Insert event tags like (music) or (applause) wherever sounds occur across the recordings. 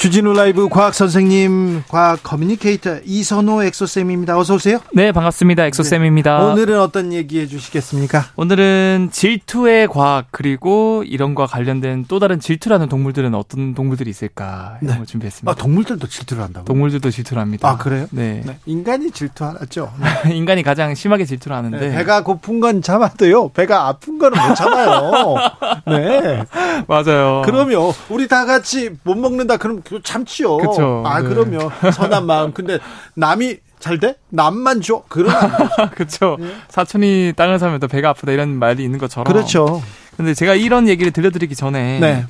주진우 라이브 과학 선생님, 과학 커뮤니케이터 이선호 엑소쌤입니다. 어서 오세요. 네, 반갑습니다. 엑소쌤입니다. 네. 오늘은 어떤 얘기 해 주시겠습니까? 오늘은 질투의 과학 그리고 이런과 관련된 또 다른 질투라는 동물들은 어떤 동물들이 있을까 이런 네. 걸 준비했습니다. 아, 동물들도 질투를 한다고? 동물들도 질투를 합니다. 아, 그래요? 네. 네. 인간이 질투하죠. (laughs) 인간이 가장 심하게 질투를 하는데 네, 배가 고픈 건 참아도요. 배가 아픈 거는 못 참아요. (laughs) 네. 맞아요. 그러면 우리 다 같이 못 먹는다 그럼 그거 참지요. 그쵸. 아 네. 그러면 선한 마음. 근데 남이 잘 돼? 남만 줘? 되죠. (laughs) 그렇죠. 사촌이 땅을 사면 더 배가 아프다 이런 말이 있는 것처럼. 그렇죠. 근데 제가 이런 얘기를 들려드리기 전에 네.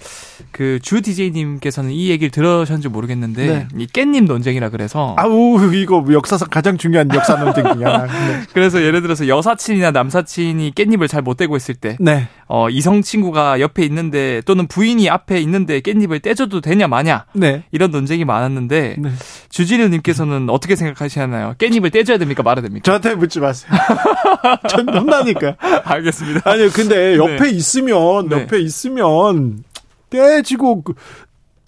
그주 DJ님께서는 이 얘기를 들으셨는지 모르겠는데 네. 이 깻잎 논쟁이라 그래서 아우 이거 역사상 가장 중요한 역사 논쟁이야. (laughs) 네. 그래서 예를 들어서 여사친이나 남사친이 깻잎을 잘 못 떼고 있을 때 네. 어, 이성 친구가 옆에 있는데 또는 부인이 앞에 있는데 깻잎을 떼줘도 되냐 마냐 네. 이런 논쟁이 많았는데 네. 주진우님께서는 어떻게 생각하시나요? 깻잎을 떼줘야 됩니까 말아야 됩니까? 저한테 묻지 마세요. (laughs) 전 혼나니까. (laughs) 알겠습니다. 아니 근데 옆에 네. 있으면 네. 옆에 있으면 떼지고 그,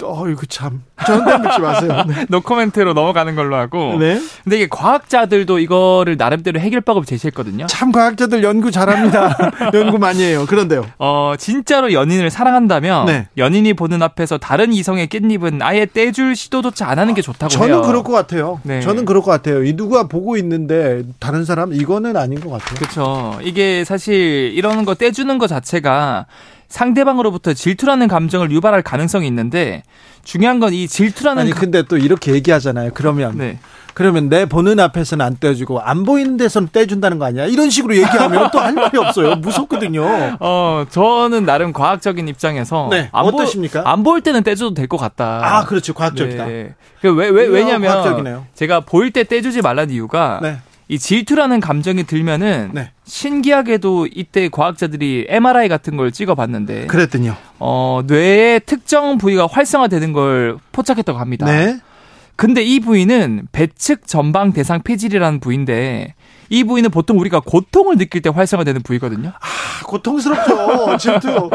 어이구 참. 저한테 묻지 마세요. (laughs) 네. 노코멘트로 넘어가는 걸로 하고. 네. 근데 이게 과학자들도 이거를 나름대로 해결법을 제시했거든요. 참 과학자들 연구 잘합니다. (laughs) 연구 많이 해요. 그런데요. 어, 진짜로 연인을 사랑한다면 네. 연인이 보는 앞에서 다른 이성의 깻잎은 아예 떼줄 시도조차 안 하는 게 좋다고 저는 해요. 그럴 것 같아요. 네. 저는 그럴 것 같아요. 이 누가 보고 있는데 다른 사람 이거는 아닌 것 같아요. 그렇죠. 이게 사실 이런 거 떼주는 것 자체가 상대방으로부터 질투라는 감정을 유발할 가능성이 있는데 중요한 건 이 질투라는 아니 가- 근데 또 이렇게 얘기하잖아요. 그러면 네. 그러면 내 보는 앞에서는 안 떼주고 안 보이는 데서는 떼준다는 거 아니야? 이런 식으로 얘기하면 또 할 말이 없어요. 무섭거든요. (laughs) 어, 저는 나름 과학적인 입장에서 네, 안 보- 어떠십니까? 안 보일 때는 떼줘도 될 것 같다. 아 그렇죠. 과학적이다. 네. 그 왜, 왜, 왜냐면 과학적이네요. 제가 보일 때 떼주지 말라는 이유가 네. 이 질투라는 감정이 들면은 네. 신기하게도 이때 과학자들이 MRI 같은 걸 찍어봤는데 그랬더니요. 어, 뇌의 특정 부위가 활성화되는 걸 포착했다고 합니다. 네. 근데 이 부위는 배측 전방 대상 폐질이라는 부위인데 이 부위는 보통 우리가 고통을 느낄 때 활성화되는 부위거든요. 아, 고통스럽죠. 질투.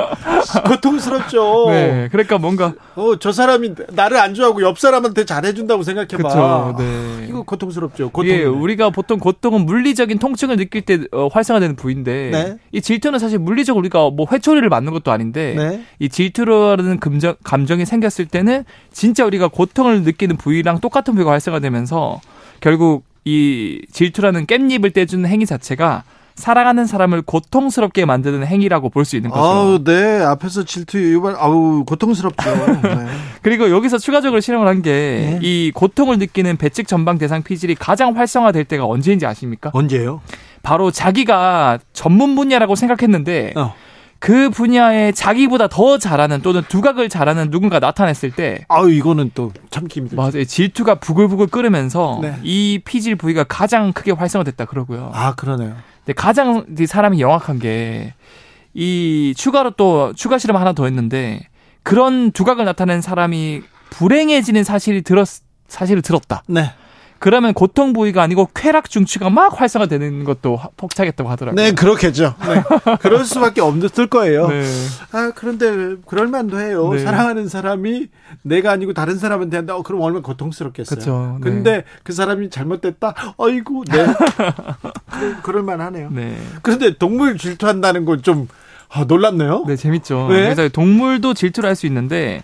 고통스럽죠. 네, 그러니까 뭔가 어, 저 사람이 나를 안 좋아하고 옆 사람한테 잘해준다고 생각해봐. 그쵸, 네. 이거 고통스럽죠. 고통. 이게 우리가 보통 고통은 물리적인 통증을 느낄 때 어, 활성화되는 부위인데 네. 이 질투는 사실 물리적으로 우리가 뭐 회초리를 맞는 것도 아닌데 네. 이 질투라는 감정, 감정이 생겼을 때는 진짜 우리가 고통을 느끼는 부위랑 똑같은 부위가 활성화되면서 결국 이 질투라는 깻잎을 떼주는 행위 자체가 사랑하는 사람을 고통스럽게 만드는 행위라고 볼 수 있는 거죠. 아우, 네. 앞에서 질투 유발, 아우, 고통스럽죠. (laughs) 네. 그리고 여기서 추가적으로 실험을 한 게이 고통을 느끼는 배측 전방 대상 피질이 가장 활성화될 때가 언제인지 아십니까? 언제요? 바로 자기가 전문 분야라고 생각했는데 어. 그 분야에 자기보다 더 잘하는 또는 두각을 잘하는 누군가 나타냈을 때 아우, 이거는 또 참기 힘들죠. 맞아요. 질투가 부글부글 끓으면서 네. 이 피질 부위가 가장 크게 활성화됐다 그러고요. 아, 그러네요. 근데 가장 이 사람이 영악한 게 이 추가로 또 추가 실험 하나 더 했는데 그런 두각을 나타낸 사람이 불행해지는 사실이 들었 사실을 들었다. 네. 그러면 고통 부위가 아니고 쾌락 중추가 막 활성화되는 것도 하- 포착했다고 하더라고요. 네, 그렇겠죠. 네. (laughs) 그럴 수밖에 없을 거예요. 네. 아, 그런데 그럴 만도 해요. 네. 사랑하는 사람이 내가 아니고 다른 사람한테 한다. 어, 그럼 얼마나 고통스럽겠어요. 그쵸, 네. 근데 그 사람이 잘못됐다. 아이고, 네. (laughs) 그럴, 만하네요. 네. 그런데 동물 질투한다는 건좀 아, 놀랍네요. 네, 재밌죠. 왜? 그래서 동물도 질투를 할 수 있는데,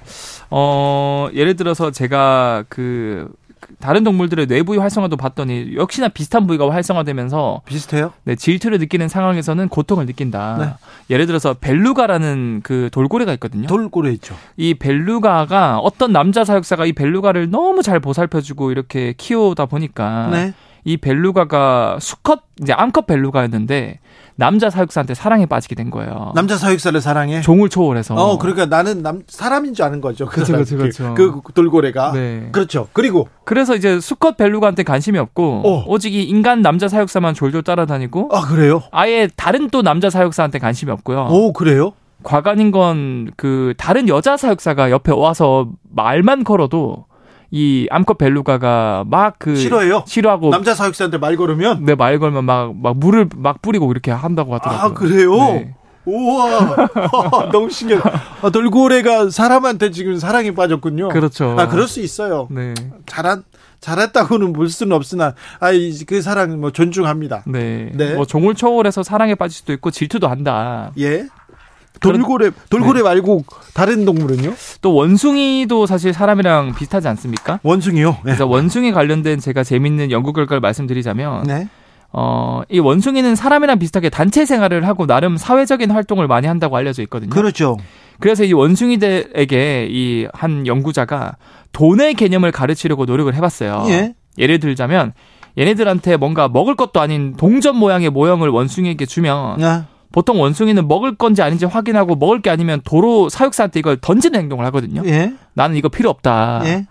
어, 예를 들어서 제가 그, 그 다른 동물들의 뇌부위 활성화도 봤더니 역시나 비슷한 부위가 활성화되면서 비슷해요? 네, 질투를 느끼는 상황에서는 고통을 느낀다. 네. 예를 들어서 벨루가라는 그 돌고래가 있거든요. 돌고래 있죠. 이 벨루가가 어떤 남자 사육사가 이 벨루가를 너무 잘 보살펴주고 이렇게 키우다 보니까 네. 이 벨루가가 수컷 이제 암컷 벨루가였는데 남자 사육사한테 사랑에 빠지게 된 거예요. 남자 사육사를 사랑해. 종을 초월해서. 어, 그러니까 나는 남 사람인 줄 아는 거죠. 그 그렇죠, 사람. 그렇죠, 그, 그 돌고래가. 네. 그렇죠. 그리고 그래서 이제 수컷 벨루가한테 관심이 없고 어. 오직 이 인간 남자 사육사만 졸졸 따라다니고 아 그래요? 아예 다른 또 남자 사육사한테 관심이 없고요. 오 그래요? 과관인 건 그 다른 여자 사육사가 옆에 와서 말만 걸어도 이 암컷 벨루가가 막 그 싫어해요? 싫어하고 남자 사육사한테 말 걸으면 내말 걸면 막 막 물을 막 뿌리고 이렇게 한다고 하더라고요. 아 그래요? 네. 우와 (laughs) 너무 신기하다. 아, 돌고래가 사람한테 지금 사랑에 빠졌군요. 그렇죠. 아 그럴 수 있어요. 네. 잘한 잘했다고는 볼 수는 없으나 아그 사랑 뭐 존중합니다. 네. 네. 뭐 종을 초월해서 사랑에 빠질 수도 있고 질투도 한다. 예. 돌고래 돌고래 네. 말고 다른 동물은요? 또 원숭이도 사실 사람이랑 비슷하지 않습니까? 원숭이요. 네. 그래서 원숭이 관련된 제가 재밌는 연구 결과를 말씀드리자면 네. 어, 이 원숭이는 사람이랑 비슷하게 단체 생활을 하고 나름 사회적인 활동을 많이 한다고 알려져 있거든요. 그렇죠. 그래서 이 원숭이들에게 이 한 연구자가 돈의 개념을 가르치려고 노력을 해봤어요. 예. 예를 들자면 얘네들한테 뭔가 먹을 것도 아닌 동전 모양의 모형을 원숭이에게 주면 아, 보통 원숭이는 먹을 건지 아닌지 확인하고 먹을 게 아니면 도로 사육사한테 이걸 던지는 행동을 하거든요. 예. 나는 이거 필요 없다. 예.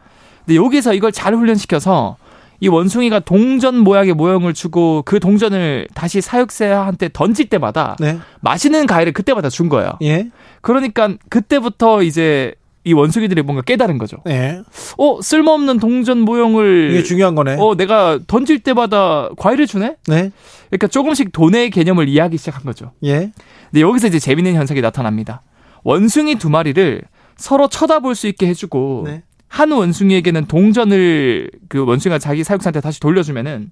근데 여기서 이걸 잘 훈련시켜서 이 원숭이가 동전 모양의 모형을 주고 그 동전을 다시 사육사한테 던질 때마다 네. 맛있는 과일을 그때마다 준 거예요. 예. 그러니까 그때부터 이제 이 원숭이들이 뭔가 깨달은 거죠. 예. 어 쓸모없는 동전 모형을 이게 중요한 거네. 어 내가 던질 때마다 과일을 주네. 네. 그러니까 조금씩 돈의 개념을 이해하기 시작한 거죠. 예. 근데 여기서 이제 재밌는 현상이 나타납니다. 원숭이 두 마리를 서로 쳐다볼 수 있게 해주고 네. 한 원숭이에게는 동전을 그 원숭이가 자기 사육사한테 다시 돌려주면은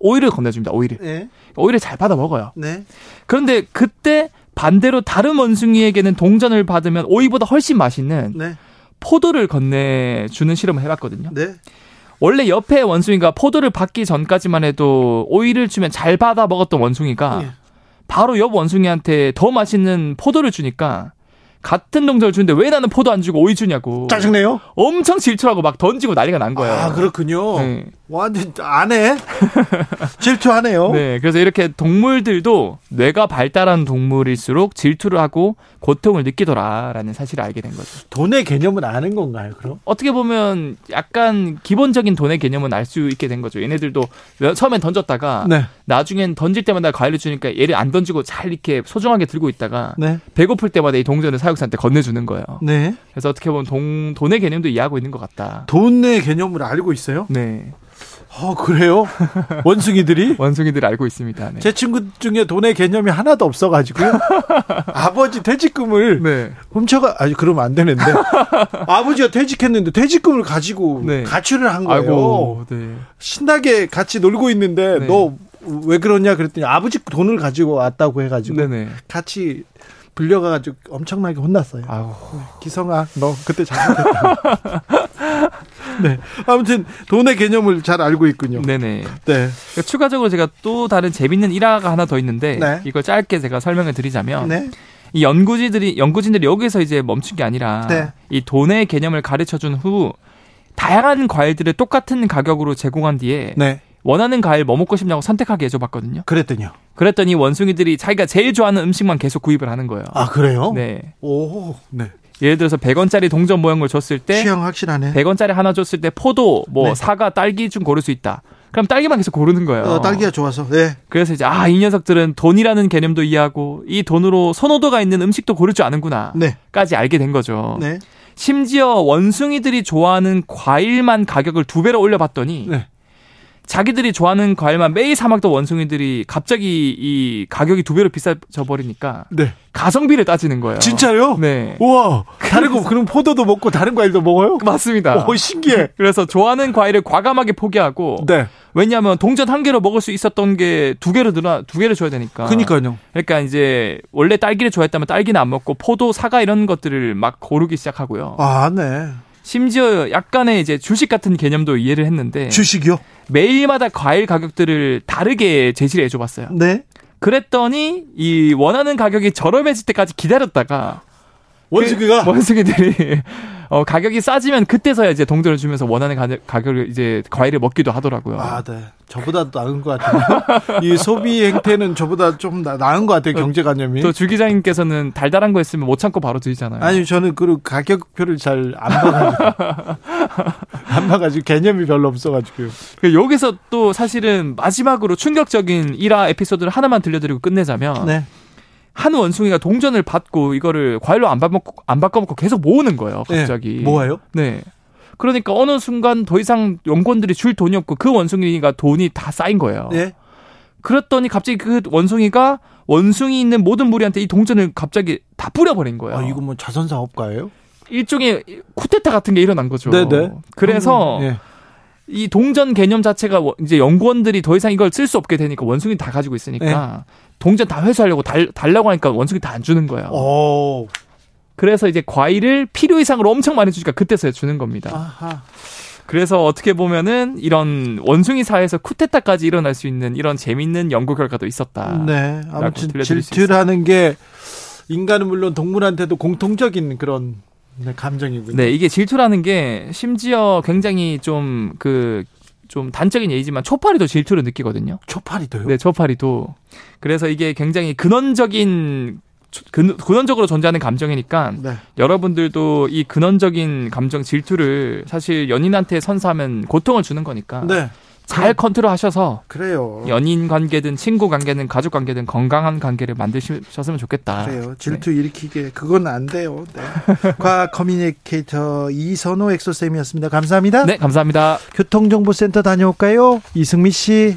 오이를 건네줍니다. 오이를 예. 오이를 잘 받아 먹어요. 네. 그런데 그때 반대로 다른 원숭이에게는 동전을 받으면 오이보다 훨씬 맛있는 네. 포도를 건네주는 실험을 해봤거든요. 네. 원래 옆에 원숭이가 포도를 받기 전까지만 해도 오이를 주면 잘 받아 먹었던 원숭이가 예. 바로 옆 원숭이한테 더 맛있는 포도를 주니까 같은 동전을 주는데 왜 나는 포도 안 주고 오이 주냐고 짜증내요? 엄청 질투하고 막 던지고 난리가 난 거예요. 아, 그렇군요. 네. 완전 안 해. (laughs) 질투하네요. 네, 그래서 이렇게 동물들도 뇌가 발달한 동물일수록 질투를 하고 고통을 느끼더라라는 사실을 알게 된 거죠. 돈의 개념은 아는 건가요, 그럼? 어떻게 보면 약간 기본적인 돈의 개념은 알 수 있게 된 거죠. 얘네들도 처음엔 던졌다가 네. 나중엔 던질 때마다 과일을 주니까 얘를 안 던지고 잘 이렇게 소중하게 들고 있다가 네. 배고플 때마다 이 동전을 사 육사한테 건네주는 거예요. 네. 그래서 어떻게 보면 돈, 돈의 개념도 이해하고 있는 것 같다. 돈의 개념을 알고 있어요? 네. 어, 그래요? 원숭이들이? (laughs) 원숭이들 알고 있습니다. 네. 제 친구 중에 돈의 개념이 하나도 없어가지고요. (laughs) 아버지 퇴직금을 네. 훔쳐가, 아니, 그러면 안 되는데. (laughs) 아버지가 퇴직했는데 퇴직금을 가지고 네. 가출을 한 거예요. 아이고, 네. 신나게 같이 놀고 있는데 네. 너왜 그러냐 그랬더니 아버지 돈을 가지고 왔다고 해가지고 네네. 같이 불려가지고 엄청나게 혼났어요. 아우. 기성아, 너 그때 잘못했다. (laughs) 네. 아무튼 돈의 개념을 잘 알고 있군요. 네. 네 네. 그러니까 추가적으로 제가 또 다른 재밌는 일화가 하나 더 있는데 네. 이걸 짧게 제가 설명을 드리자면 네. 이 연구진들이 연구진들이 여기서 이제 멈춘 게 아니라 네. 이 돈의 개념을 가르쳐 준 후 다양한 과일들을 똑같은 가격으로 제공한 뒤에 네. 원하는 과일 뭐 먹고 싶냐고 선택하게 해줘 봤거든요. 그랬더니요. 그랬더니 원숭이들이 자기가 제일 좋아하는 음식만 계속 구입을 하는 거예요. 아, 그래요? 네. 오, 네. 예를 들어서 100원짜리 동전 모형을 줬을 때 취향 확실하네. 100원짜리 하나 줬을 때 포도, 뭐 네. 사과, 딸기 중 고를 수 있다. 그럼 딸기만 계속 고르는 거예요. 어, 딸기가 좋아서. 네. 그래서 이제 아, 이 녀석들은 돈이라는 개념도 이해하고 이 돈으로 선호도가 있는 음식도 고를 줄 아는구나. 네. 까지 알게 된 거죠. 네. 심지어 원숭이들이 좋아하는 과일만 가격을 두 배로 올려봤더니 네. 자기들이 좋아하는 과일만 매일 사 먹던 원숭이들이 갑자기 이 가격이 두 배로 비싸져 버리니까 네. 가성비를 따지는 거예요. 진짜요? 네. 우와. 다른 거, 그럼 포도도 먹고 다른 과일도 먹어요? 맞습니다. 오, 신기해. (laughs) 그래서 좋아하는 과일을 과감하게 포기하고 네. 왜냐하면 동전 한 개로 먹을 수 있었던 게 두 개로 늘어 두 개를 줘야 되니까. 그니까요. 그러니까 이제 원래 딸기를 좋아했다면 딸기는 안 먹고 포도, 사과 이런 것들을 막 고르기 시작하고요. 아, 네. 심지어 약간의 이제 주식 같은 개념도 이해를 했는데 주식이요? 매일마다 과일 가격들을 다르게 제시를 해줘봤어요. 네. 그랬더니 이 원하는 가격이 저렴해질 때까지 기다렸다가 원숭이가 그 원숭이들이 어, 가격이 싸지면 그때서야 이제 동전을 주면서 원하는 가격, 가격을 이제 과일을 먹기도 하더라고요. 아, 네. 저보다 나은 것 같아요. (laughs) 이 소비 행태는 저보다 좀 나, 나은 것 같아요. 경제관념이. 또 주 기자님께서는 달달한 거 있으면 못 참고 바로 드시잖아요. 아니 저는 그 가격표를 잘 안 봐가지고 (laughs) 안 봐가지고 개념이 별로 없어가지고요. 그 여기서 또 사실은 마지막으로 충격적인 1화 에피소드를 하나만 들려드리고 끝내자면 네. 한 원숭이가 동전을 받고 이거를 과일로 안 바먹고 안 바꿔먹고 계속 모으는 거예요. 갑자기. 네. 모아요? 네. 그러니까 어느 순간 더 이상 연구원들이 줄 돈이 없고 그 원숭이가 돈이 다 쌓인 거예요. 네. 그랬더니 갑자기 그 원숭이가 원숭이 있는 모든 무리한테 이 동전을 갑자기 다 뿌려버린 거예요. 아, 이거 뭐 자선 사업가예요? 일종의 쿠데타 같은 게 일어난 거죠. 네네. 그래서 음, 예. 이 동전 개념 자체가 워- 이제 연구원들이 더 이상 이걸 쓸 수 없게 되니까 원숭이 다 가지고 있으니까 네. 동전 다 회수하려고 달, 달라고 하니까 원숭이 다 안 주는 거예요. 오. 그래서 이제 과일을 필요 이상으로 엄청 많이 주니까 그때서야 주는 겁니다. 아하. 그래서 어떻게 보면은 이런 원숭이 사회에서 쿠데타까지 일어날 수 있는 이런 재밌는 연구 결과도 있었다. 네. 아무튼 질투라는 게 인간은 물론 동물한테도 공통적인 그런 네, 감정이군요. 네, 이게 질투라는 게 심지어 굉장히 좀그 좀 단적인 예이지만 초파리도 질투를 느끼거든요. 초파리도요? 네, 초파리도. 그래서 이게 굉장히 근원적인 근, 근원적으로 존재하는 감정이니까 네. 여러분들도 이 근원적인 감정 질투를 사실 연인한테 선사하면 고통을 주는 거니까 네. 잘 컨트롤 하셔서 그래요. 연인 관계든 친구 관계든 가족 관계든 건강한 관계를 만드셨으면 좋겠다. 그래요. 질투 일으키게 그건 안 돼요. 네. (laughs) 과학 커뮤니케이터 이선호 엑소쌤이었습니다. 감사합니다. 네, 감사합니다. 교통정보센터 다녀올까요? 이승미 씨.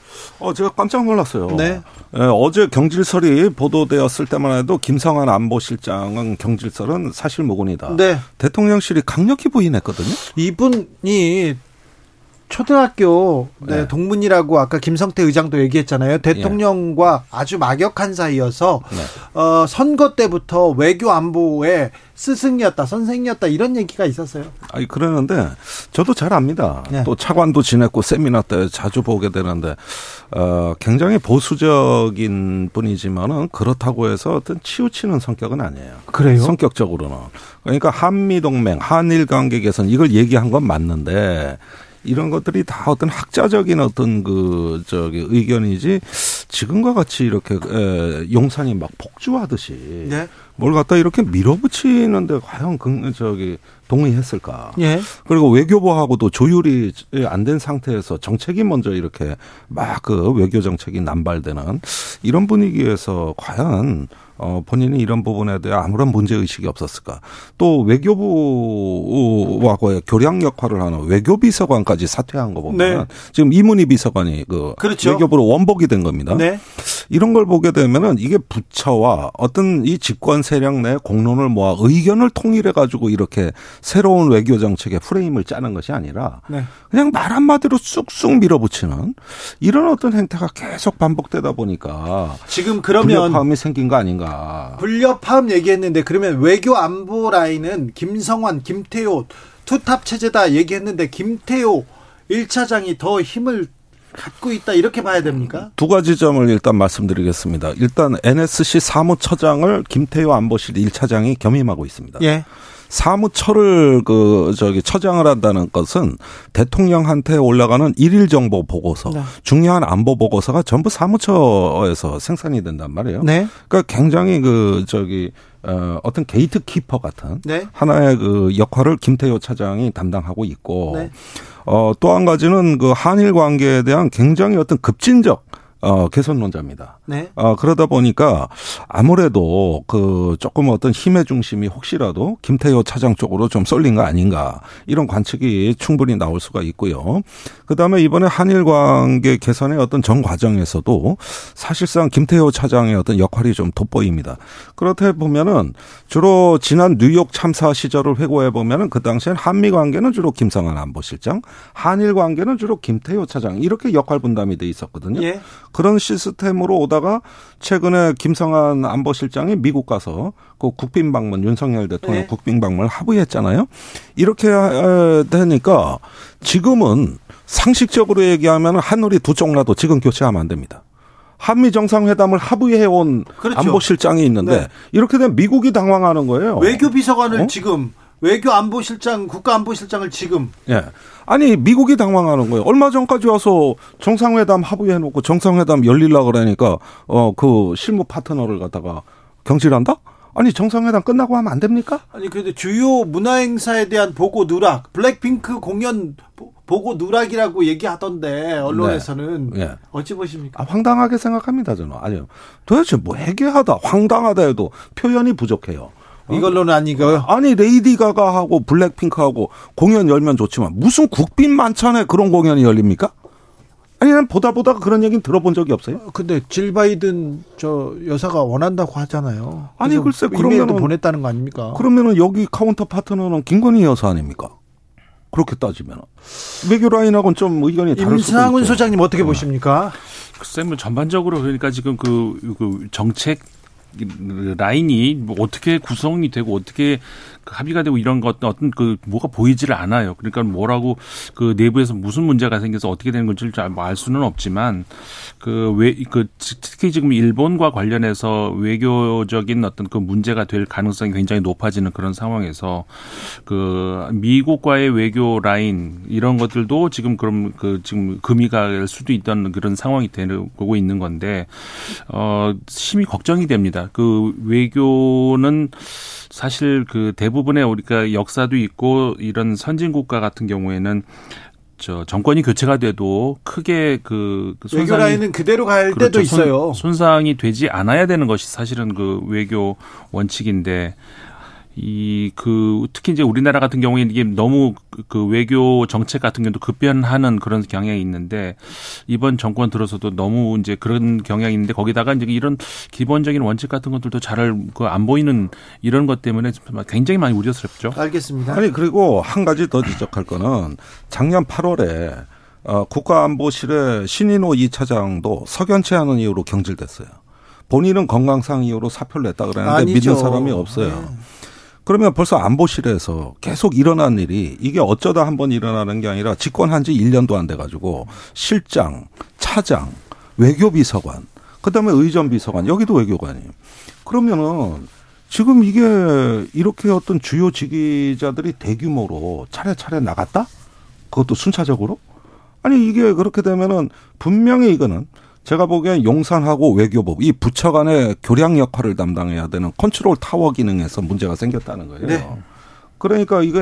어, 제가 깜짝 놀랐어요. 네. 예, 어제 경질설이 보도되었을 때만 해도 김성한 안보실장은 경질설은 사실무근이다. 네. 대통령실이 강력히 부인했거든요. 이분이 초등학교 네, 네. 동문이라고 아까 김성태 의장도 얘기했잖아요. 대통령과 아주 막역한 사이여서 네. 어, 선거 때부터 외교 안보의 스승이었다, 선생이었다 이런 얘기가 있었어요. 아니 그러는데 저도 잘 압니다. 네. 또 차관도 지냈고 세미나 때 자주 보게 되는데 어 굉장히 보수적인 분이지만은 그렇다고 해서 어떤 치우치는 성격은 아니에요. 그래요? 성격적으로는. 그러니까 한미 동맹, 한일 관계 개선 이걸 얘기한 건 맞는데 이런 것들이 다 어떤 학자적인 어떤 그 저기 의견이지 지금과 같이 이렇게 에, 용산이 막 폭주하듯이 네. 뭘 갖다 이렇게 밀어붙이는데 과연 그 저기 동의했을까? 예. 그리고 외교부하고도 조율이 안 된 상태에서 정책이 먼저 이렇게 막 그 외교 정책이 남발되는 이런 분위기에서 과연 어 본인이 이런 부분에 대해 아무런 문제 의식이 없었을까? 또 외교부와의 교량 역할을 하는 외교비서관까지 사퇴한 거 보면 네. 지금 이문희 비서관이 그 그렇죠. 외교부로 원복이 된 겁니다. 네. 이런 걸 보게 되면은 이게 부처와 어떤 이 집권 세력 내 공론을 모아 의견을 통일해 가지고 이렇게 새로운 외교 정책의 프레임을 짜는 것이 아니라 네. 그냥 말 한마디로 쑥쑥 밀어붙이는 이런 어떤 행태가 계속 반복되다 보니까 지금 그러면 불협화음이 생긴 거 아닌가. 불협화음 얘기했는데 그러면 외교 안보 라인은 김성환, 김태호 투탑 체제다 얘기했는데 김태호 1차장이 더 힘을 갖고 있다 이렇게 봐야 됩니까? 두 가지 점을 일단 말씀드리겠습니다. 일단 NSC 사무처장을 김태효 안보실 1차장이 겸임하고 있습니다. 예. 사무처를 그 저기 처장을 한다는 것은 대통령한테 올라가는 일일 정보 보고서, 네. 중요한 안보 보고서가 전부 사무처에서 생산이 된단 말이에요. 네. 그러니까 굉장히 그 저기 어 어떤 gatekeeper 같은 네. 하나의 그 역할을 김태효 차장이 담당하고 있고 네. 어 또 한 가지는 그 한일 관계에 대한 굉장히 어떤 급진적 어 개선론자입니다. 네. 아, 그러다 보니까 아무래도 그 조금 어떤 힘의 중심이 혹시라도 김태효 차장 쪽으로 좀 쏠린 거 아닌가 이런 관측이 충분히 나올 수가 있고요. 그 다음에 이번에 한일 관계 개선의 어떤 전 과정에서도 사실상 김태효 차장의 어떤 역할이 좀 돋보입니다. 그렇다 보면은 주로 지난 뉴욕 참사 시절을 회고해 보면은 그 당시엔 한미 관계는 주로 김성한 안보실장, 한일 관계는 주로 김태효 차장 이렇게 역할 분담이 돼 있었거든요. 예. 그런 시스템으로 오다 가 최근에 김성한 안보실장이 미국 가서 그 국빈 방문 윤석열 대통령 네. 국빈 방문을 합의했잖아요. 이렇게 되니까 지금은 상식적으로 얘기하면 한우리 두 쪽라도 지금 교체하면 안 됩니다. 한미 정상회담을 합의해 온 그렇죠. 안보실장이 있는데 네. 이렇게 되면 미국이 당황하는 거예요. 외교비서관을 어? 지금 외교안보실장, 국가안보실장을 지금 예. 아니 미국이 당황하는 거예요. 얼마 전까지 와서 정상회담 합의해놓고 정상회담 열릴라 그러니까 어 그 실무 파트너를 갖다가 경질한다? 아니 정상회담 끝나고 하면 안 됩니까? 아니 근데 주요 문화 행사에 대한 보고 누락, 블랙핑크 공연 보- 보고 누락이라고 얘기하던데 언론에서는 예. 어찌 보십니까? 아, 황당하게 생각합니다 저는. 아니요. 도대체 뭐 해괴하다, 황당하다 해도 표현이 부족해요. 어? 이걸로는 아니고요. 아니 레이디 가가하고 블랙핑크하고 공연 열면 좋지만 무슨 국빈 만찬에 그런 공연이 열립니까? 아니 난 보다 보다 그런 얘기는 들어본 적이 없어요. 근데 질 바이든 저 여사가 원한다고 하잖아요. 아니, 글쎄, 그러면은- 보냈다는 거 아닙니까? 그러면은 여기 counter partner는 김건희 여사 아닙니까? 그렇게 따지면 외교 라인하고는 좀 의견이 다를 수도 임상훈 있죠. 소장님 어떻게 보십니까? 글쎄 뭐 전반적으로 그러니까 지금 그, 그 정책 라인이 뭐 어떻게 구성이 되고 어떻게 그 합의가 되고 이런 것 어떤 그 뭐가 보이지를 않아요. 그러니까 뭐라고 그 내부에서 무슨 문제가 생겨서 어떻게 되는 건지를 잘알 수는 없지만 그왜그 특히 지금 일본과 관련해서 외교적인 어떤 그 문제가 될 가능성이 굉장히 높아지는 그런 상황에서 그 미국과의 외교 라인 이런 것들도 지금 그럼 그 지금 금이 갈 수도 있다는 그런 상황이 되고 있는 건데 어 심히 걱정이 됩니다. 그 외교는 사실 그 대부분의 우리가 역사도 있고 이런 선진 국가 같은 경우에는 저 정권이 교체가 돼도 크게 그 외교 손상이 라인은 그대로 갈 때도 그렇죠. 있어요. 손, 손상이 되지 않아야 되는 것이 사실은 그 외교 원칙인데 이 그 특히 이제 우리나라 같은 경우에 이게 너무 그- 그 외교 정책 같은 경우도 급변하는 그런 경향이 있는데 이번 정권 들어서도 너무 이제 그런 경향이 있는데 거기다가 이제 이런 기본적인 원칙 같은 것들도 잘그안 보이는 이런 것 때문에 굉장히 많이 우려스럽죠. 알겠습니다. 아니 그리고 한 가지 더 지적할 거는 작년 8월에 어, 국가안보실의 신인호 이 차장도 석연치 않은 이유로 경질됐어요. 본인은 건강상 이유로 사표를 냈다 그러는데 아니죠. 믿는 사람이 없어요. 네. 그러면 벌써 안보실에서 계속 일어난 일이 이게 어쩌다 한 번 일어나는 게 아니라 집권한 지 1년도 안 돼 가지고 실장, 차장, 외교비서관, 그다음에 의전비서관 여기도 외교관이에요. 그러면은 지금 이게 이렇게 어떤 주요 지휘자들이 대규모로 차례차례 나갔다? 그것도 순차적으로? 아니 이게 그렇게 되면은 분명히 이거는 제가 보기엔 용산하고 외교부 이 부처 간의 교량 역할을 담당해야 되는 컨트롤 타워 기능에서 문제가 생겼다는 거예요. 네. 그러니까 이게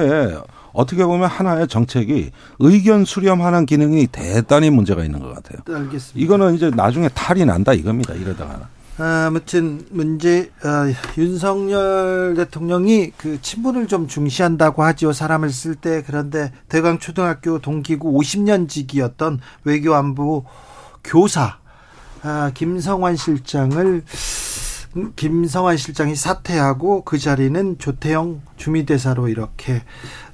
어떻게 보면 하나의 정책이 의견 수렴하는 기능이 대단히 문제가 있는 것 같아요. 알겠습니다. 이거는 이제 나중에 탈이 난다 이겁니다. 이러다가. 아무튼 문제 아, 윤석열 대통령이 그 친분을 좀 중시한다고 하지요. 사람을 쓸 때 그런데 대강 초등학교 동기고 50년직이었던 외교안보 교사 아, 김성환 실장을 음, 김성환 실장이 사퇴하고 그 자리는 조태영 주미대사로 이렇게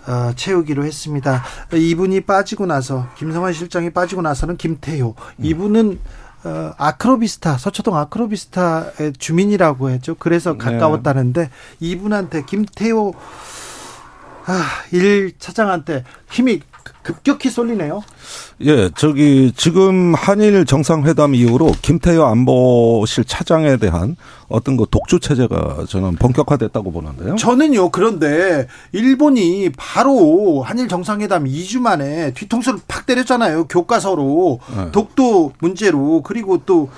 어, 채우기로 했습니다. 이분이 빠지고 나서 김성환 실장이 빠지고 나서는 김태효 이분은 어, 아크로비스타 서초동 아크로비스타의 주민이라고 했죠. 그래서 가까웠다는데 이분한테 김태효 아, 일 차장한테 힘이 급격히 쏠리네요. 예, 저기 지금 한일 정상회담 이후로 김태효 안보실 차장에 대한 어떤 그 독주 체제가 저는 본격화됐다고 보는데요. 저는요, 그런데 일본이 바로 한일 정상회담 2주 만에 뒤통수를 팍 때렸잖아요. 교과서로. 네. 독도 문제로. 그리고 또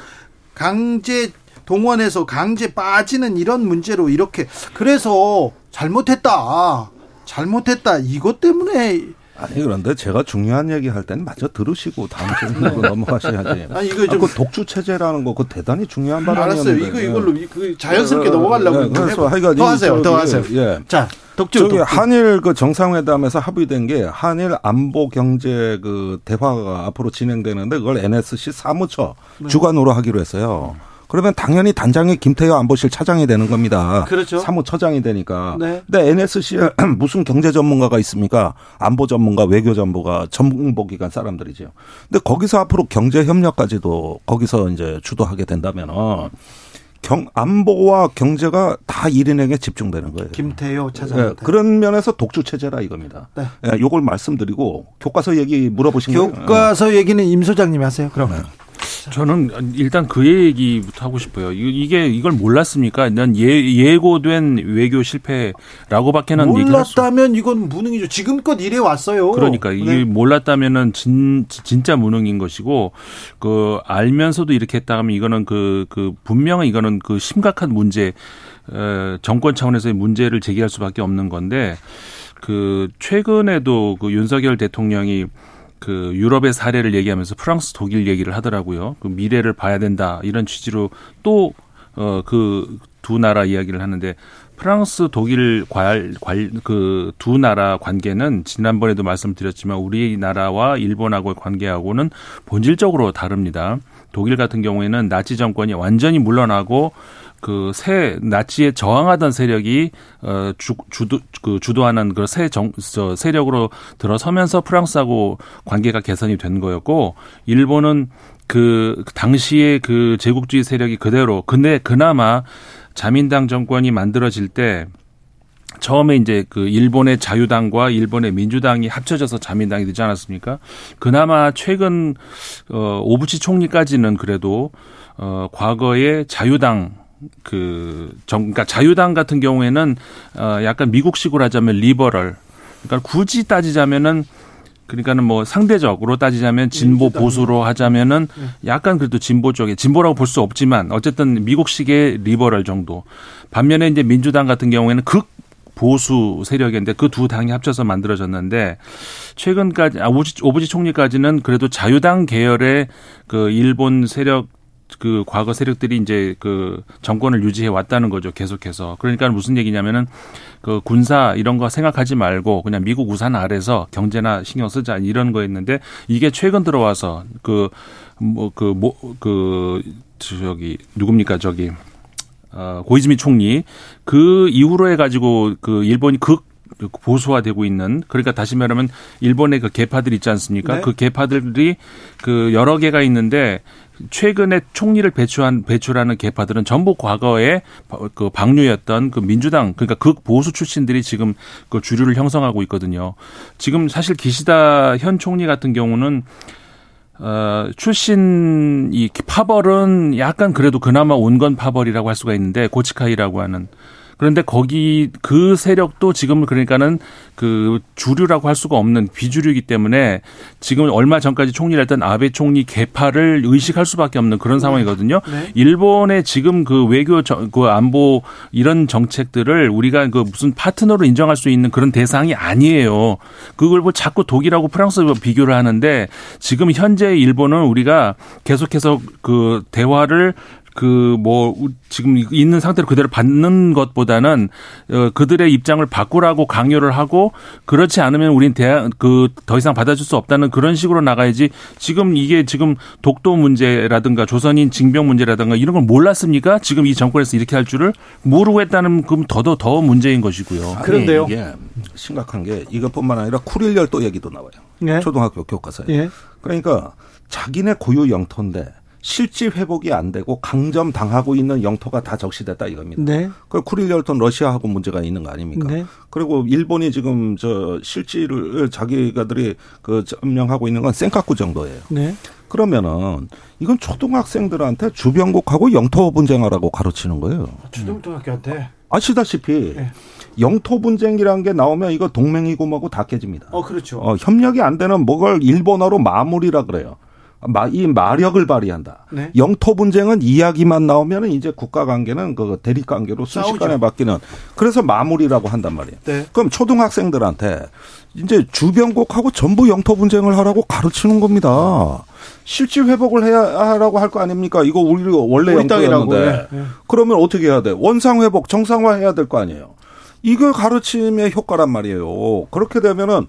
강제 동원해서 강제 빠지는 이런 문제로 이렇게. 그래서 잘못했다. 잘못했다. 이것 때문에 아니 그런데 제가 중요한 얘기 할 때는 마저 들으시고 다음 질문으로 넘어가셔야지. (laughs) 아 이거 좀 아, 그 독주 체제라는 거 그 대단히 중요한 발언이었는데. 알았어요. 이거 이걸로 이- 그 자연스럽게 네, 넘어가려고 네, 그래서. 하여간 더이 하세요. 더 하세요. 예. 자, 독주. 저기 독주. 한일 그 정상회담에서 합의된 게 한일 안보 경제 그 대화가 앞으로 진행되는데 그걸 NSC 사무처 네. 주관으로 하기로 했어요. 그러면 당연히 단장이 김태효 안보실 차장이 되는 겁니다. 그렇죠. 사무처장이 되니까. 네. 근데 NSC에 (clears throat) 무슨 경제 전문가가 있습니까? 안보 전문가, 외교 전문가, 정보기관 사람들이죠. 근데 거기서 앞으로 경제 협력까지도 거기서 이제 주도하게 된다면은 경 안보와 경제가 다 1인에게 집중되는 거예요. 김태효 예, 차장한테. 그런 면에서 독주 체제라 이겁니다. 네. 예, 요걸 말씀드리고 교과서 얘기 물어보신 거예요. 교과서 얘기는 임 소장님이 하세요. 그럼. 네. 저는 일단 그 얘기부터 하고 싶어요. 이- 이게 이걸 몰랐습니까? 난 예, 예고된 외교 실패라고밖에는 몰랐다면 이건 무능이죠. 지금껏 이래 왔어요. 그러니까 네. 몰랐다면은 진 진짜 무능인 것이고 그 알면서도 이렇게 했다 하면 이거는 그그 분명히 이거는 그 심각한 문제 어, 정권 차원에서의 문제를 제기할 수밖에 없는 건데 그 최근에도 그 윤석열 대통령이 그 유럽의 사례를 얘기하면서 프랑스 독일 얘기를 하더라고요. 그 미래를 봐야 된다 이런 취지로 또 어 그 두 나라 이야기를 하는데 프랑스 독일 관그 두 나라 관계는 지난번에도 말씀드렸지만 우리나라와 일본하고의 관계하고는 본질적으로 다릅니다. 독일 같은 경우에는 나치 정권이 완전히 물러나고 그새 나치에 저항하던 세력이 어 주, 주도 그 주도하는 그새정저 세력으로 들어서면서 프랑스하고 관계가 개선이 된 거였고 일본은 그 당시에 그 제국주의 세력이 그대로 근데 그나마 자민당 정권이 만들어질 때 처음에 이제 그 일본의 자유당과 일본의 민주당이 합쳐져서 자민당이 되지 않았습니까? 그나마 최근 어 오부치 총리까지는 그래도 어 과거에 자유당 그 정, 그러니까 자유당 같은 경우에는 어 약간 미국식으로 하자면 liberal. 그러니까 굳이 따지자면은 그러니까는 뭐 상대적으로 따지자면 진보. 보수로 하자면은 약간 그래도 진보 쪽에 진보라고 볼 수 없지만 어쨌든 미국식의 liberal 정도. 반면에 이제 민주당 같은 경우에는 극 보수 세력인데 그 두 당이 합쳐서 만들어졌는데 최근까지 아, 오부지, 오부지 총리까지는 그래도 자유당 계열의 그 일본 세력 그 과거 세력들이 이제 그 정권을 유지해 왔다는 거죠 계속해서 그러니까 무슨 얘기냐면은 그 군사 이런 거 생각하지 말고 그냥 미국 우산 아래서 경제나 신경 쓰자 이런 거였는데 이게 최근 들어와서 그 뭐 그 뭐 그 저기 누굽니까 저기 어, 고이즈미 총리 그 이후로 해 가지고 그 일본이 극 보수화되고 있는 그러니까 다시 말하면 일본의 그 개파들 있지 않습니까? 네. 그 개파들이 그 여러 개가 있는데 최근에 총리를 배출한 배출하는 개파들은 전부 과거에 그 방류였던 그 민주당 그러니까 극 보수 출신들이 지금 그 주류를 형성하고 있거든요. 지금 사실 기시다 현 총리 같은 경우는 어, 출신 이 파벌은 약간 그래도 그나마 온건 파벌이라고 할 수가 있는데 고치카이라고 하는 그런데 거기 그 세력도 지금 그러니까는 그 주류라고 할 수가 없는 비주류이기 때문에 지금 얼마 전까지 총리를 했던 아베 총리 개파를 의식할 수밖에 없는 그런 상황이거든요. 네. 일본의 지금 그 외교 정, 그 안보 이런 정책들을 우리가 그 무슨 파트너로 인정할 수 있는 그런 대상이 아니에요. 그걸 뭐 자꾸 독일하고 프랑스 비교를 하는데 지금 현재 일본은 우리가 계속해서 그 대화를 그 뭐 지금 있는 상태로 그대로 받는 것보다는 어 그들의 입장을 바꾸라고 강요를 하고 그렇지 않으면 우린 대화 그더 이상 받아줄 수 없다는 그런 식으로 나가야지 지금 이게 지금 독도 문제라든가 조선인 징병 문제라든가 이런 걸 몰랐습니까? 지금 이 정권에서 이렇게 할 줄을 모르고 했다는 그럼 더더 더 문제인 것이고요. 아니, 그런데요. 이게 심각한 게 이것뿐만 아니라 쿠릴 열도 얘기도 나와요. 네. 초등학교 교과서에. 예. 그러니까 자기네 고유 영토인데 실지 회복이 안 되고 강점 당하고 있는 영토가 다 적시됐다 이겁니다. 네. 그 쿠릴 열도는 러시아하고 문제가 있는 거 아닙니까? 네. 그리고 일본이 지금 저 실지를 자기가들이 그 점령하고 있는 건 센카쿠 정도예요. 네. 그러면은 이건 초등학생들한테 주변국하고 영토 분쟁하라고 가르치는 거예요. 초등학교한테. 아시다시피 네. 영토 분쟁이라는 게 나오면 이거 동맹이고 뭐고 다 깨집니다. 어, 그렇죠. 어, 협력이 안 되는 뭐걸 일본어로 마무리라 그래요. 마- 이 마력을 발휘한다. 네. 영토 분쟁은 이야기만 나오면 이제 국가 관계는 그 대립 관계로 순식간에 싸우죠. 바뀌는 그래서 마무리라고 한단 말이에요. 네. 그럼 초등학생들한테 이제 주변국하고 전부 영토 분쟁을 하라고 가르치는 겁니다. 실질 회복을 해야 하라고 할 거 아닙니까? 이거 우리 원래 우리 영토였는데 예, 예. 그러면 어떻게 해야 돼? 원상 회복, 정상화 해야 될 거 아니에요. 이걸 가르침의 효과란 말이에요. 그렇게 되면은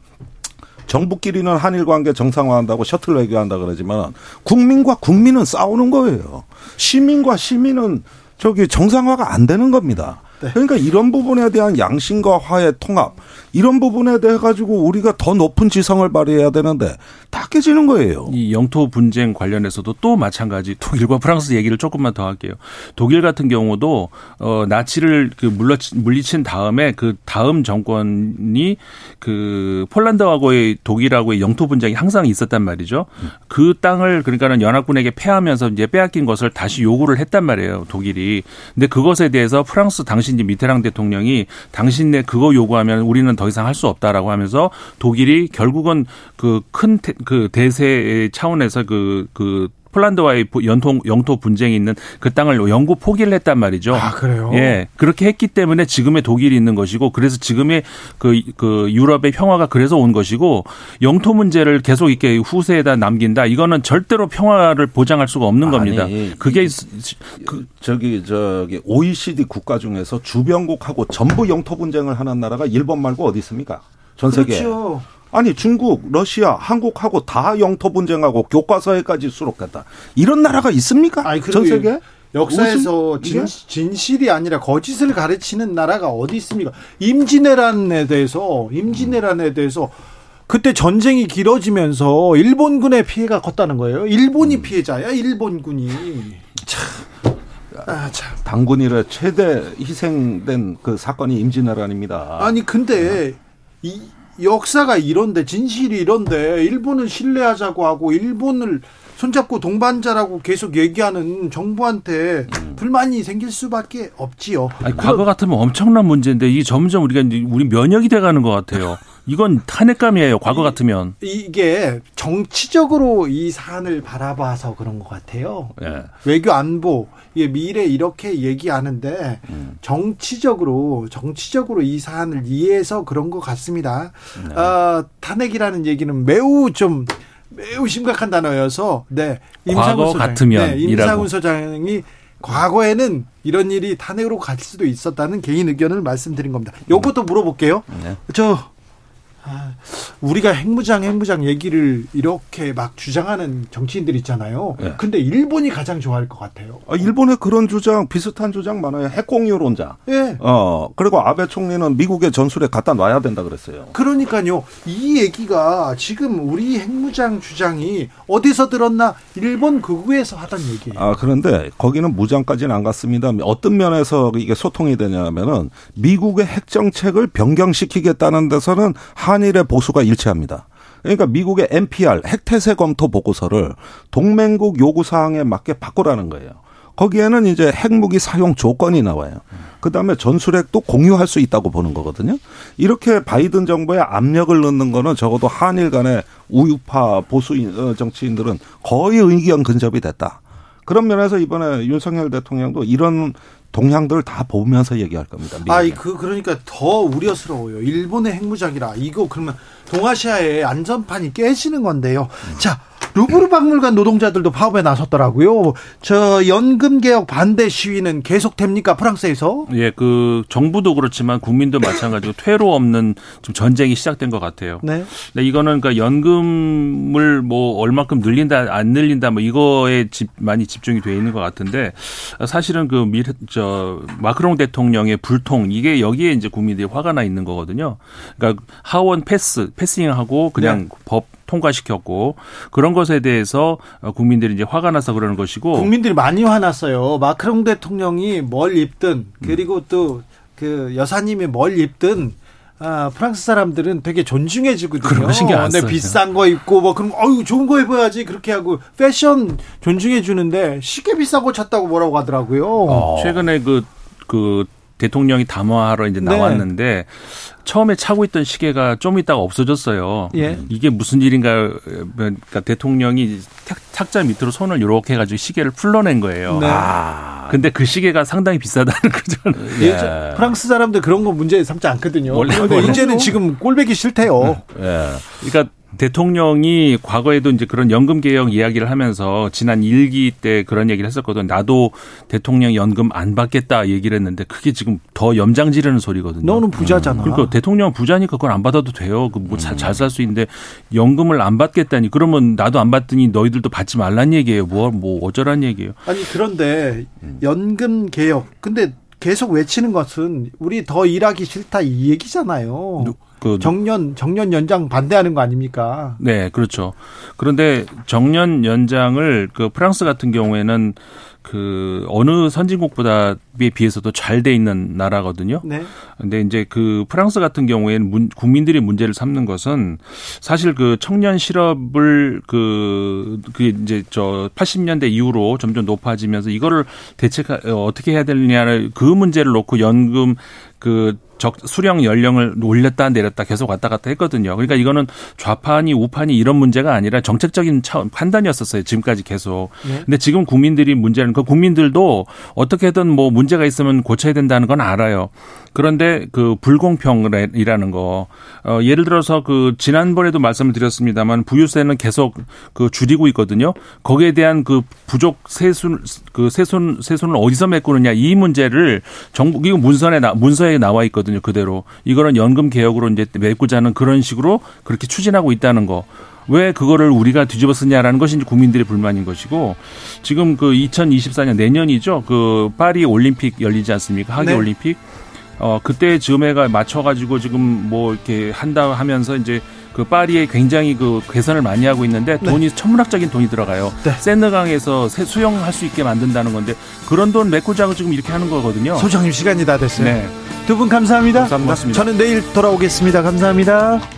정부끼리는 한일 관계 정상화한다고 셔틀 외교한다 그러지만 국민과 국민은 싸우는 거예요. 시민과 시민은 저기 정상화가 안 되는 겁니다. 네. 그러니까 이런 부분에 대한 양심과 화해 통합 이런 부분에 대해 가지고 우리가 더 높은 지성을 발휘해야 되는데 다 깨지는 거예요. 이 영토 분쟁 관련해서도 또 마찬가지 독일과 프랑스 얘기를 조금만 더 할게요. 독일 같은 경우도 어 나치를 그 물리친 다음에 그 다음 정권이 그 폴란드하고의 독일하고의 영토 분쟁이 항상 있었단 말이죠. 그 땅을 그러니까는 연합군에게 패하면서 이제 빼앗긴 것을 다시 요구를 했단 말이에요. 독일이. 근데 그것에 대해서 프랑스 당시 이제 미테랑 대통령이 당신네 그거 요구하면 우리는 더 이상 할 수 없다라고 하면서 독일이 결국은 그 큰그 대세 차원에서 그그 폴란드와의 연통 영토 분쟁이 있는 그 땅을 영구 포기를 했단 말이죠. 아, 그래요? 예. 그렇게 했기 때문에 지금의 독일이 있는 것이고 그래서 지금의 그, 그 유럽의 평화가 그래서 온 것이고 영토 문제를 계속 이렇게 후세에다 남긴다. 이거는 절대로 평화를 보장할 수가 없는 겁니다. 아니, 그게 이- 그 저기 저기 OECD 국가 중에서 주변국하고 전부 영토 분쟁을 하는 나라가 일본 말고 어디 있습니까? 전 세계. 그렇죠. 아니 중국, 러시아, 한국하고 다 영토 분쟁하고 교과서에까지 수록했다. 이런 나라가 있습니까? 아니, 전 세계? 역사에서? 진, 진실이 아니라 거짓을 가르치는 나라가 어디 있습니까? 임진왜란에 대해서 임진왜란에 대해서 그때 전쟁이 길어지면서 일본군의 피해가 컸다는 거예요. 일본이 음. 피해자야, 일본군이. 참. 아, 참. 당군 이래 최대 희생된 그 사건이 임진왜란입니다. 아니 근데 이 역사가 이런데 진실이 이런데 일본을 신뢰하자고 하고 일본을 손잡고 동반자라고 계속 얘기하는 정부한테 불만이 생길 수밖에 없지요. 아니, 과거 같으면 엄청난 문제인데 이 점점 우리가 우리 면역이 돼가는 것 같아요. 이건 탄핵감이에요. 과거 같으면. 이게 정치적으로 이 사안을 바라봐서 그런 것 같아요. 예. 외교 안보, 이게 미래 이렇게 얘기하는데 음. 정치적으로 정치적으로 이 사안을 이해해서 그런 것 같습니다. 네. 아, 탄핵이라는 얘기는 매우 좀 매우 심각한 단어여서 네 과거 소장, 같으면 네. 임상훈 소장이 과거에는 이런 일이 탄핵으로 갈 수도 있었다는 개인 의견을 말씀드린 겁니다. 요것도 물어볼게요. 네. 저 아, 우리가 핵무장 핵무장 얘기를 이렇게 막 주장하는 정치인들 있잖아요. 네. 근데 일본이 가장 좋아할 것 같아요. 아, 일본에 그런 주장 비슷한 주장 많아요. 핵공유론자. 예. 어 그리고 아베 총리는 미국의 전술에 갖다 놔야 된다 그랬어요. 그러니까요. 이 얘기가 지금 우리 핵무장 주장이 어디서 들었나? 일본 극우에서 하던 얘기예요. 아 그런데 거기는 무장까지는 안 갔습니다. 어떤 면에서 이게 소통이 되냐면은 미국의 핵 정책을 변경시키겠다는 데서는 한 일의 보수가 일치합니다. 그러니까 미국의 NPR 핵태세 검토 보고서를 동맹국 요구 사항에 맞게 바꾸라는 거예요. 거기에는 이제 핵무기 사용 조건이 나와요. 그 다음에 전술핵도 공유할 수 있다고 보는 거거든요. 이렇게 바이든 정부에 압력을 넣는 거는 적어도 한일 간의 우유파 보수 어, 정치인들은 거의 의견 근접이 됐다. 그런 면에서 이번에 윤석열 대통령도 이런 동향들 다 보면서 얘기할 겁니다. 아, 그 그러니까 더 우려스러워요. 일본의 핵무장이라 이거 그러면 동아시아의 안전판이 깨지는 건데요. 자, 루브르 박물관 노동자들도 파업에 나섰더라고요. 저 연금 개혁 반대 시위는 계속됩니까 프랑스에서? 예, 그 정부도 그렇지만 국민도 마찬가지로 (laughs) 퇴로 없는 좀 전쟁이 시작된 것 같아요. 네. 근데 이거는 그러니까 연금을 뭐 얼마큼 늘린다 안 늘린다 뭐 이거에 집 많이 집중이 돼 있는 것 같은데 사실은 그 미, 저 마크롱 대통령의 불통 이게 여기에 이제 국민들이 화가 나 있는 거거든요. 그러니까 하원 패스 패싱하고 그냥 법 통과시켰고 그런 것에 대해서 국민들이 이제 화가 나서 그러는 것이고 국민들이 많이 화났어요. 마크롱 대통령이 뭘 입든 그리고 또 그 여사님이 뭘 입든 아, 프랑스 사람들은 되게 존중해주거든요. 그런 거 신경 안 네, 써요. 비싼 거 입고 뭐 그럼 어유 좋은 거 입어야지 그렇게 하고 패션 존중해 주는데 시계 비싼 거 찼다고 뭐라고 하더라고요. 어. 최근에 그, 그, 대통령이 담화하러 이제 네. 나왔는데 처음에 차고 있던 시계가 좀 있다가 없어졌어요. 예. 이게 무슨 일인가 그러니까 대통령이 탁, 탁자 밑으로 손을 이렇게 해가지고 시계를 풀러낸 거예요. 네. 아. 근데 그 시계가 상당히 비싸다는 (laughs) 거죠. 예전 프랑스 사람들 그런 거 문제 삼지 않거든요. 원래- 근데 원래- 이제는 지금 꼴배기 싫대요. 예. 그러니까 대통령이 과거에도 이제 그런 연금 개혁 이야기를 하면서 지난 일기 때 그런 얘기를 했었거든. 나도 대통령 연금 안 받겠다 얘기를 했는데 그게 지금 더 염장 지르는 소리거든요. 너는 부자잖아. 그러니까 대통령 부자니까 그걸 안 받아도 돼요. 그뭐잘살수 있는데 연금을 안 받겠다니 그러면 나도 안 받더니 너희들도 받지 말란 얘기예요. 뭐뭐 어쩌란 얘기예요. 아니 그런데 연금 개혁. 근데 계속 외치는 것은 우리 더 일하기 싫다 이 얘기잖아요. 그 정년 정년 연장 반대하는 거 아닙니까? 네, 그렇죠. 그런데 정년 연장을 그 프랑스 같은 경우에는 그 어느 선진국보다 에 비해서도 잘 돼 있는 나라거든요. 네. 근데 이제 그 프랑스 같은 경우에는 문, 국민들이 문제를 삼는 것은 사실 그 청년 실업을 그, 그 이제 저 80년대 이후로 점점 높아지면서 이거를 대책, 어, 어떻게 해야 되느냐를 그 문제를 놓고 연금 그 적, 수령 연령을 올렸다 내렸다 계속 왔다 갔다 했거든요. 그러니까 이거는 좌파니 우파니 이런 문제가 아니라 정책적인 차원, 판단이었었어요. 지금까지 계속. 네. 근데 지금 국민들이 문제는 그 국민들도 어떻게든 뭐 문제가 있으면 고쳐야 된다는 건 알아요. 그런데 그 불공평이라는 거, 어, 예를 들어서 그 지난번에도 말씀을 드렸습니다만 부유세는 계속 그 줄이고 있거든요. 거기에 대한 그 부족 세순, 그 세순, 세순을 어디서 메꾸느냐 이 문제를 정부, 이거 문서에, 나, 문서에 나와 있거든요. 그대로. 이거는 연금 개혁으로 이제 메꾸자는 그런 식으로 그렇게 추진하고 있다는 거. 왜 그거를 우리가 뒤집어 쓰냐라는 것이 이제 국민들의 불만인 것이고 지금 그 2024년 내년이죠. 그 파리 올림픽 열리지 않습니까? 하계 네. 올림픽. 어 그때 즈음에가 맞춰 가지고 지금 뭐 이렇게 한다 하면서 이제 그 파리에 굉장히 그 개선을 많이 하고 있는데 돈이 천문학적인 돈이 들어가요. 네. 세느강에서 세- 수영할 수 있게 만든다는 건데 그런 돈 메꾸자고 지금 이렇게 하는 거거든요. 소장님 시간이 다 됐어요. 네. 두 분 감사합니다. 감사합니다. 저는 내일 돌아오겠습니다. 감사합니다.